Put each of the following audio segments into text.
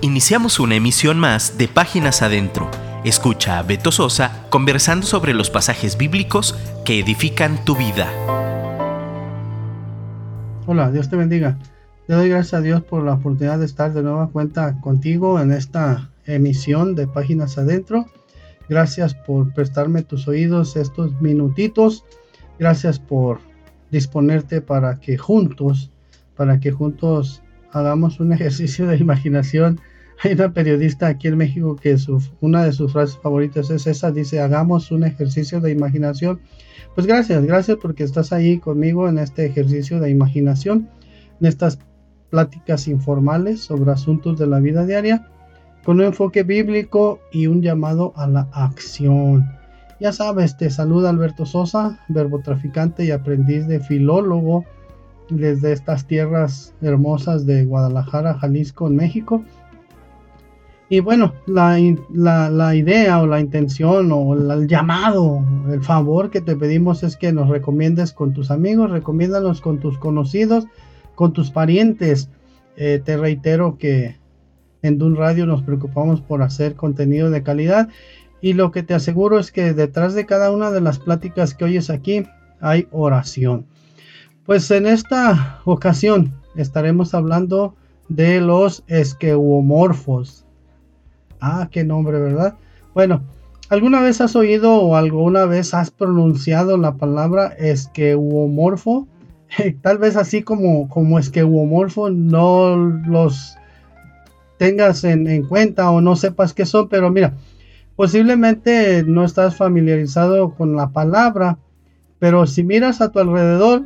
Iniciamos una emisión más de Páginas Adentro. Escucha a Beto Sosa conversando sobre los pasajes bíblicos que edifican tu vida. Hola, Dios te bendiga. Le doy gracias a Dios por la oportunidad de estar de nueva cuenta contigo en esta emisión de Páginas Adentro. Gracias por prestarme tus oídos estos minutitos. Gracias por disponerte para que juntos, para que juntos hagamos un ejercicio de imaginación. Hay una periodista aquí en México que una de sus frases favoritas es esa, dice, hagamos un ejercicio de imaginación. Pues gracias, gracias porque estás ahí conmigo en este ejercicio de imaginación, en estas pláticas informales sobre asuntos de la vida diaria, con un enfoque bíblico y un llamado a la acción. Ya sabes, te saluda Alberto Sosa, verbo traficante y aprendiz de filólogo desde estas tierras hermosas de Guadalajara, Jalisco, en México. Y bueno, la, idea o la intención o el llamado, el favor que te pedimos es que nos recomiendes con tus amigos, recomiéndanos con tus conocidos, con tus parientes. Eh, te reitero que en Dun Radio nos preocupamos por hacer contenido de calidad y lo que te aseguro es que detrás de cada una de las pláticas que oyes aquí hay oración. Pues en esta ocasión estaremos hablando de los esqueuomorfos. Ah, qué nombre, ¿verdad? Bueno, ¿alguna vez has oído o alguna vez has pronunciado la palabra esqueuomorfo? Tal vez así como, como esqueuomorfo no los tengas en, en cuenta o no sepas qué son, pero mira, posiblemente no estás familiarizado con la palabra, pero si miras a tu alrededor,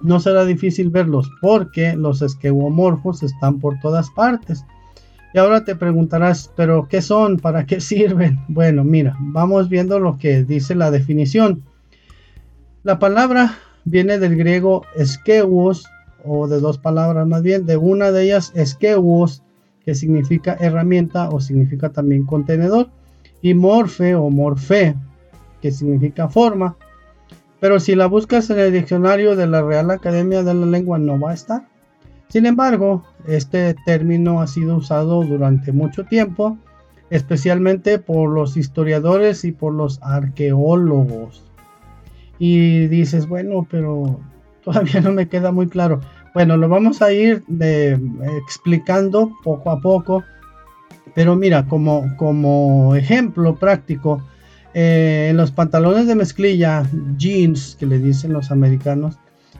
no será difícil verlos porque los esqueuomorfos están por todas partes. Y ahora te preguntarás, ¿pero qué son? ¿Para qué sirven? Bueno, mira, vamos viendo lo que dice la definición. La palabra viene del griego esqueuos, o de dos palabras más bien, de una de ellas esqueuos, que significa herramienta o significa también contenedor, y morfe o morfe, que significa forma. Pero si la buscas en el diccionario de la Real Academia de la Lengua no va a estar. Sin embargo, este término ha sido usado durante mucho tiempo, especialmente por los historiadores y por los arqueólogos. Y dices, bueno, pero todavía no me queda muy claro. Bueno, lo vamos a ir explicando poco a poco. Pero mira, como, como ejemplo práctico, eh, en los pantalones de mezclilla, jeans, que le dicen los americanos,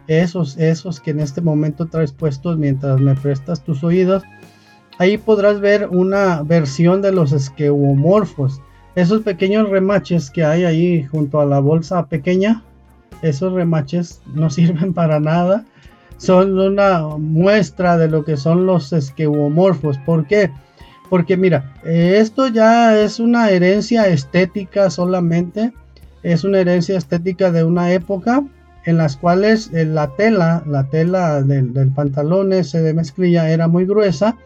esos, esos que en este momento traes puestos mientras me prestas tus oídos, ahí podrás ver una versión de los esqueuomorfos. Esos pequeños remaches que hay ahí junto a la bolsa pequeña, esos remaches no sirven para nada. Son una muestra de lo que son los esqueuomorfos. ¿Por qué? Mira, eh, esto ya es una herencia estética solamente, es una herencia estética de una época en las cuales eh, la tela, la tela del, pantalón ese de mezclilla era muy gruesa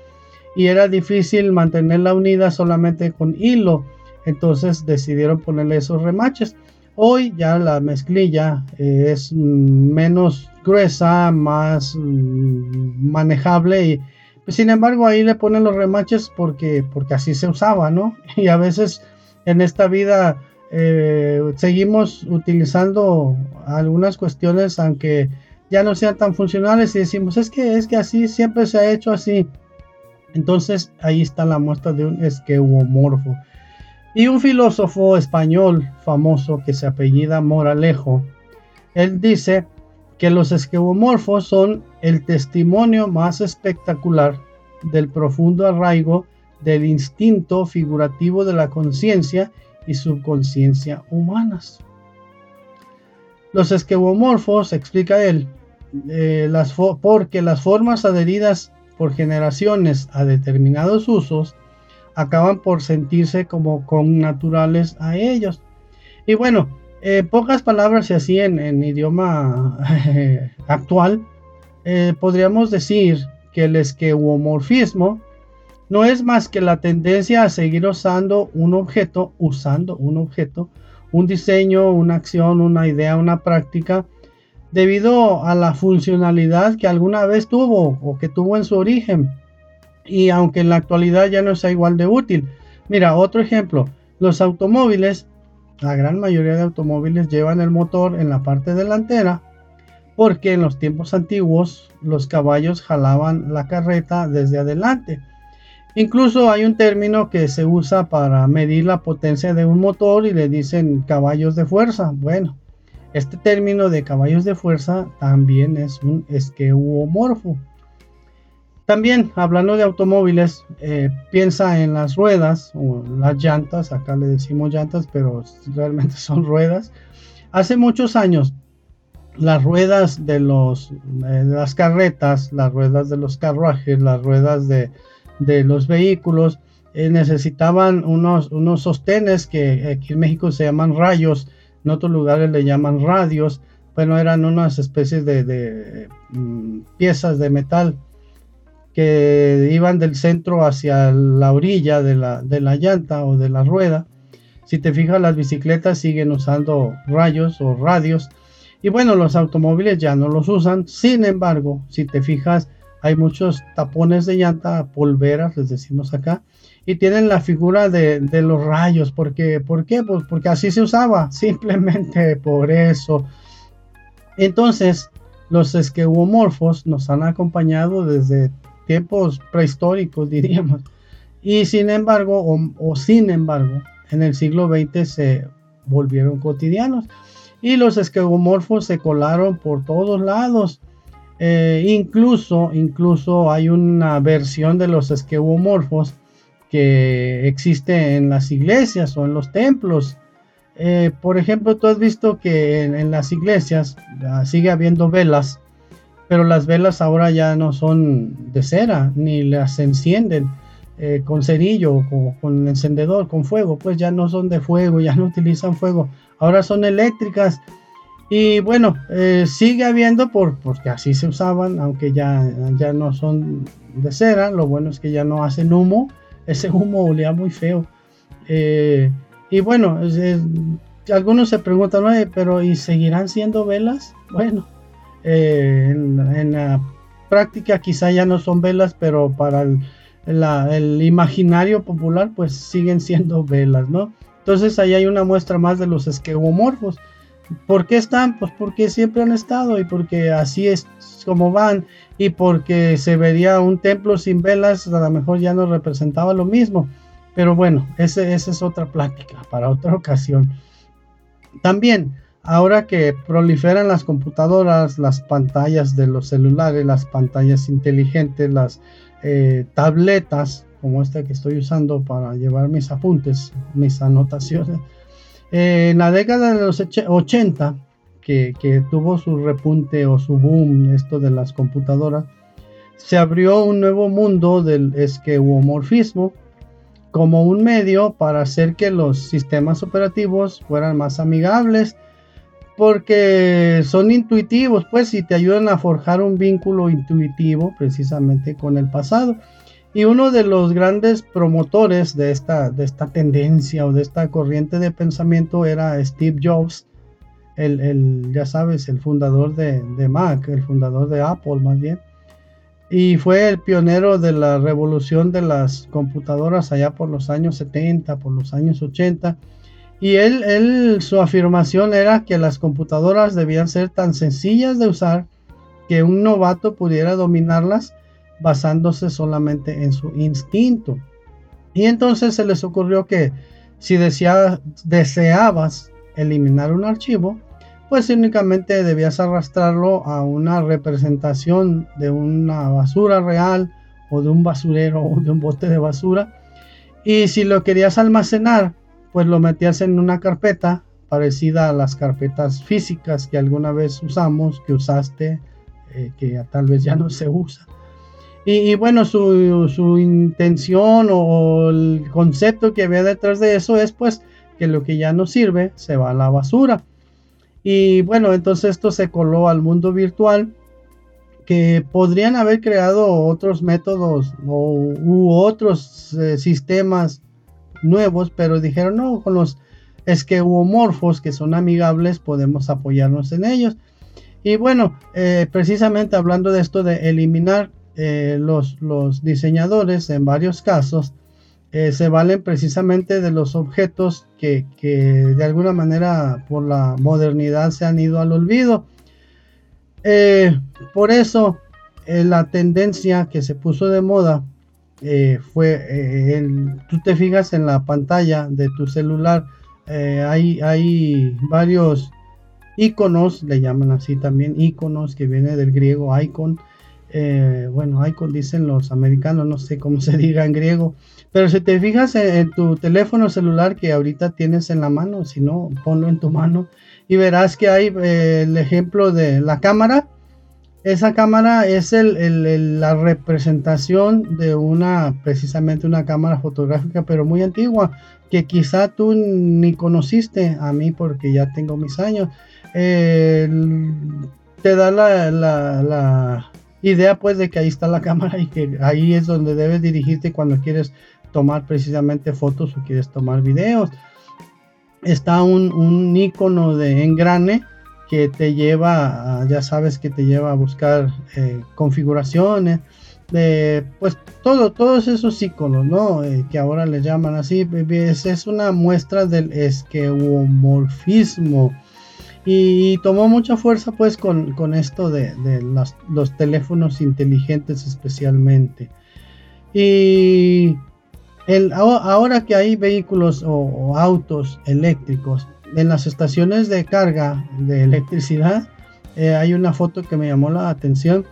y era difícil mantenerla unida solamente con hilo. Entonces decidieron ponerle esos remaches. Hoy ya la mezclilla eh, es mm, menos gruesa, más mm, manejable y sin embargo, ahí le ponen los remaches porque, porque así se usaba, ¿no? Y a veces en esta vida eh, seguimos utilizando algunas cuestiones, aunque ya no sean tan funcionales, y decimos, es que, es que así siempre se ha hecho así. Entonces ahí está la muestra de un esqueuomorfo. Y un filósofo español famoso que se apellida Moralejo, él dice que los esquemomorfos son el testimonio más espectacular del profundo arraigo del instinto figurativo de la conciencia y subconsciencia humanas. Los esquemomorfos, explica él, eh, porque las formas adheridas por generaciones a determinados usos acaban por sentirse como connaturales a ellos. Y bueno, en pocas palabras y así en, idioma actual, eh, podríamos decir que el esqueuomorfismo no es más que la tendencia a seguir usando un objeto, usando un objeto, un diseño, una acción, una idea, una práctica, debido a la funcionalidad que alguna vez tuvo o que tuvo en su origen. y aunque en la actualidad ya no sea igual de útil. Mira, otro ejemplo, los automóviles, la gran mayoría de automóviles llevan el motor en la parte delantera porque en los tiempos antiguos los caballos jalaban la carreta desde adelante. Incluso hay un término que se usa para medir la potencia de un motor y le dicen caballos de fuerza. Bueno, este término de caballos de fuerza también es un esqueuomorfo. También hablando de automóviles, eh, piensa en las ruedas o las llantas, acá le decimos llantas, pero realmente son ruedas. Hace muchos años, las ruedas de, los, eh, las carretas, las ruedas de los carruajes, las ruedas de, los vehículos, eh, necesitaban unos, unos sostenes que aquí en México se llaman rayos, en otros lugares le llaman radios, bueno, eran unas especies de, mm, piezas de metal que iban del centro hacia la orilla de la, de la llanta o de la rueda. Si te fijas, las bicicletas siguen usando rayos o radios. Y bueno, los automóviles ya no los usan. Sin embargo, si te fijas, hay muchos tapones de llanta, polveras, les decimos acá, y tienen la figura de, de los rayos. Porque, ¿Por qué? Pues porque así se usaba, simplemente por eso. Entonces, los esqueuomorfos nos han acompañado desde tiempos prehistóricos, diríamos. Y sin embargo, o, sin embargo, en el siglo XX se volvieron cotidianos y los esquemomorfos se colaron por todos lados. Eh, incluso, incluso hay una versión de los esquemomorfos que existe en las iglesias o en los templos. Eh, por ejemplo, tú has visto que en las iglesias ah, sigue habiendo velas pero las velas ahora ya no son de cera, ni las encienden eh, con cerillo o con, encendedor, con fuego, pues ya no son de fuego, ya no utilizan fuego, ahora son eléctricas. Y bueno, eh, sigue habiendo por, porque así se usaban, aunque ya, ya no son de cera, lo bueno es que ya no hacen humo, ese humo olía muy feo. Eh, y bueno, algunos se preguntan, pero ¿y seguirán siendo velas? Bueno, eh, en, la práctica quizá ya no son velas, pero para el, imaginario popular pues siguen siendo velas, ¿no? Entonces ahí hay una muestra más de los esquemomorfos. ¿Por qué están? Pues porque siempre han estado y porque así es como van y porque se vería un templo sin velas, a lo mejor ya no representaba lo mismo. Pero bueno, esa es otra plática para otra ocasión. También Ahora que proliferan las computadoras, las pantallas de los celulares, las pantallas inteligentes, las eh, tabletas, como esta que estoy usando para llevar mis apuntes, mis anotaciones. Eh, en la década de los 80, que, que, tuvo su repunte o su boom, esto de las computadoras, se abrió un nuevo mundo del esqueuomorfismo como un medio para hacer que los sistemas operativos fueran más amigables porque son intuitivos, pues, y te ayudan a forjar un vínculo intuitivo precisamente con el pasado. Y uno de los grandes promotores de esta, de esta tendencia o de esta corriente de pensamiento era Steve Jobs, el, ya sabes, el fundador de, de, Mac, el fundador de Apple más bien. Y fue el pionero de la revolución de las computadoras allá por los años 70, por los años 80 y él, su afirmación era que las computadoras debían ser tan sencillas de usar que un novato pudiera dominarlas basándose solamente en su instinto. Y entonces se les ocurrió que si deseabas eliminar un archivo, pues únicamente debías arrastrarlo a una representación de una basura real o de un basurero o de un bote de basura. Y si lo querías almacenar, pues lo metías en una carpeta parecida a las carpetas físicas que alguna vez usamos, que usaste, eh, que tal vez ya no se usa. Y, bueno, su, su, intención o el concepto que había detrás de eso es pues que lo que ya no sirve se va a la basura. Y bueno, entonces esto se coló al mundo virtual que podrían haber creado otros métodos o, u otros eh, sistemas nuevos, pero dijeron no, con los esqueuomorfos que son amigables podemos apoyarnos en ellos. Y bueno, eh, precisamente hablando de esto de eliminar, eh, los, los, diseñadores en varios casos eh, se valen precisamente de los objetos que, de alguna manera por la modernidad se han ido al olvido. por eso la tendencia que se puso de moda fue, el, tú te fijas en la pantalla de tu celular, hay, hay varios iconos, le llaman así también, iconos que viene del griego icon. Eh, bueno, icon dicen los americanos, no sé cómo se diga en griego, pero si te fijas en, tu teléfono celular que ahorita tienes en la mano, si no, ponlo en tu mano y verás que hay eh, el ejemplo de la cámara. Esa cámara es el, la representación de una, precisamente una cámara fotográfica, pero muy antigua, que quizá tú ni conociste a mí porque ya tengo mis años te da la, idea pues de que ahí está la cámara y que ahí es donde debes dirigirte cuando quieres tomar precisamente fotos o quieres tomar videos. Está un, un icono de engrane que te lleva, ya sabes que te lleva a buscar eh, configuraciones, de, pues todo, todos esos iconos, ¿no? Eh, que ahora le llaman así, es, una muestra del esquemorfismo y tomó mucha fuerza pues con, esto de, los, teléfonos inteligentes especialmente. Y el, ahora que hay vehículos o, autos eléctricos en las estaciones de carga de electricidad, eh, hay una foto que me llamó la atención.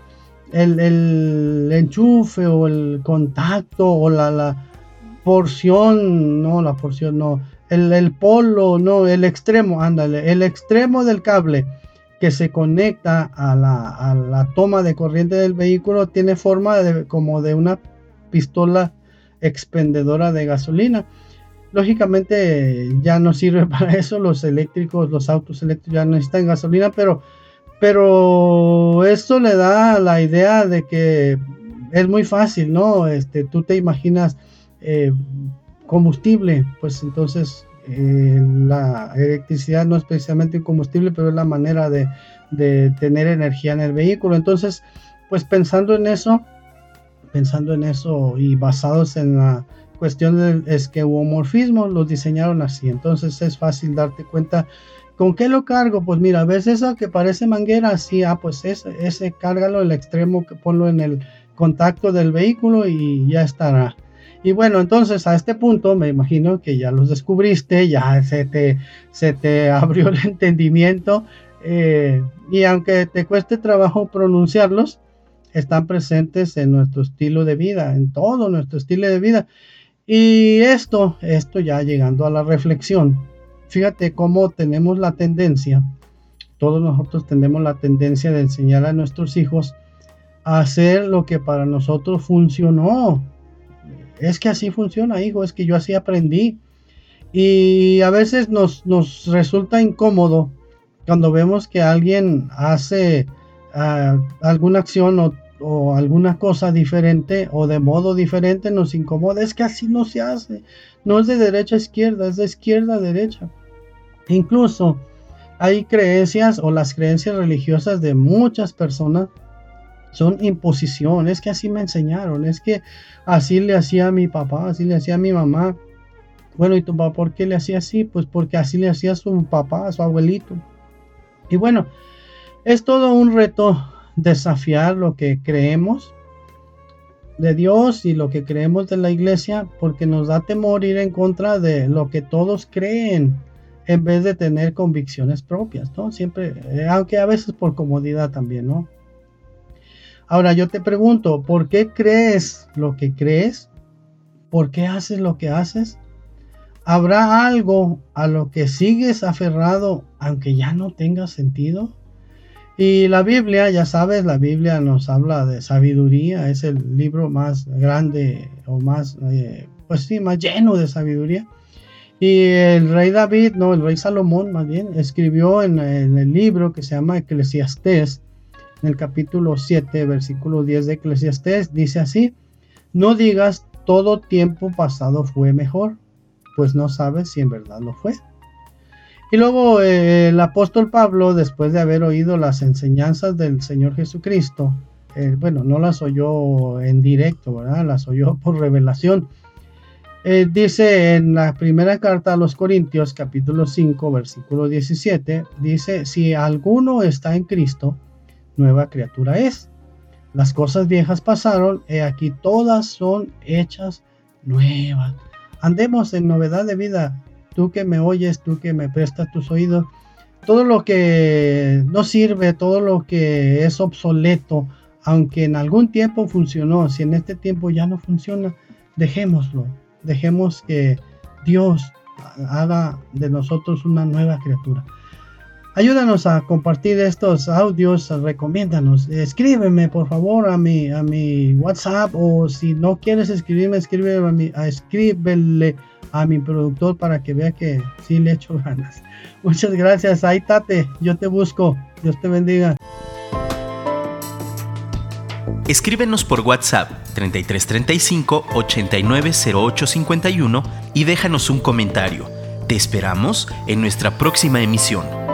El, el enchufe o el contacto o la, la porción, no, la porción no, el, polo, no, el extremo, ándale, el extremo del cable que se conecta a la, toma de corriente del vehículo tiene forma de, como de una pistola expendedora de gasolina. Lógicamente ya no sirve para eso, los eléctricos, los autos eléctricos ya necesitan gasolina, pero, pero esto le da la idea de que es muy fácil, ¿no? Este, tú te imaginas eh, combustible, pues entonces eh, la electricidad no es precisamente un combustible, pero es la manera de, tener energía en el vehículo. Entonces, pues pensando en eso, pensando en eso y basados en la cuestión del esquemorfismo, los diseñaron así. Entonces es fácil darte cuenta. ¿Con qué lo cargo? Pues mira, ves eso que parece manguera, sí, ah, pues ese, ese cárgalo el extremo, que ponlo en el contacto del vehículo y ya estará. Y bueno, entonces a este punto me imagino que ya los descubriste, ya se te, se te abrió el entendimiento eh, y aunque te cueste trabajo pronunciarlos, están presentes en nuestro estilo de vida, en todo nuestro estilo de vida. Y esto, esto ya llegando a la reflexión, fíjate cómo tenemos la tendencia, todos nosotros tenemos la tendencia de enseñar a nuestros hijos a hacer lo que para nosotros funcionó, es que así funciona, hijo, es que yo así aprendí. Y a veces nos, nos resulta incómodo cuando vemos que alguien hace ah, alguna acción o, o, alguna cosa diferente o de modo diferente, nos incomoda. Es que así no se hace. No es de derecha a izquierda, es de izquierda a derecha. Incluso hay creencias o las creencias religiosas de muchas personas son imposiciones, es que así me enseñaron, es que así le hacía a mi papá, así le hacía a mi mamá. Bueno, ¿y tu papá por qué le hacía así? Pues porque así le hacía a su papá, a su abuelito. Y bueno, es todo un reto desafiar lo que creemos de Dios y lo que creemos de la iglesia, porque nos da temor ir en contra de lo que todos creen, en vez de tener convicciones propias, ¿no? Siempre, eh, aunque a veces por comodidad también, ¿no? Ahora yo te pregunto, ¿por qué crees lo que crees? ¿Por qué haces lo que haces? ¿Habrá algo a lo que sigues aferrado aunque ya no tenga sentido? Y la Biblia, ya sabes, la Biblia nos habla de sabiduría, es el libro más grande o más, eh, pues sí, más lleno de sabiduría. Y el rey David, no, el rey Salomón más bien, escribió en, el libro que se llama Eclesiastés, en el capítulo 7, versículo 10 de Eclesiastés, dice así, no digas todo tiempo pasado fue mejor, pues no sabes si en verdad lo fue. Y luego eh, el apóstol Pablo, después de haber oído las enseñanzas del Señor Jesucristo, eh, bueno, no las oyó en directo, ¿verdad? Las oyó por revelación. Eh, dice en la primera carta a los Corintios, capítulo 5, versículo 17, dice, si alguno está en Cristo, nueva criatura es. Las cosas viejas pasaron, y aquí todas son hechas nuevas. Andemos en novedad de vida. Tú que me oyes, tú que me prestas tus oídos, todo lo que no sirve, todo lo que es obsoleto, aunque en algún tiempo funcionó, si en este tiempo ya no funciona, dejémoslo. Dejemos que Dios haga de nosotros una nueva criatura. Ayúdanos a compartir estos audios, recomiéndanos. Escríbeme por favor a mi, a mi WhatsApp o si no quieres escribirme, escríbele a, mi, a, escríbele a mi productor para que vea que sí le echo ganas. Muchas gracias. Ahí tate, yo te busco. Dios te bendiga. Escríbenos por WhatsApp 3335 890851 y déjanos un comentario. Te esperamos en nuestra próxima emisión.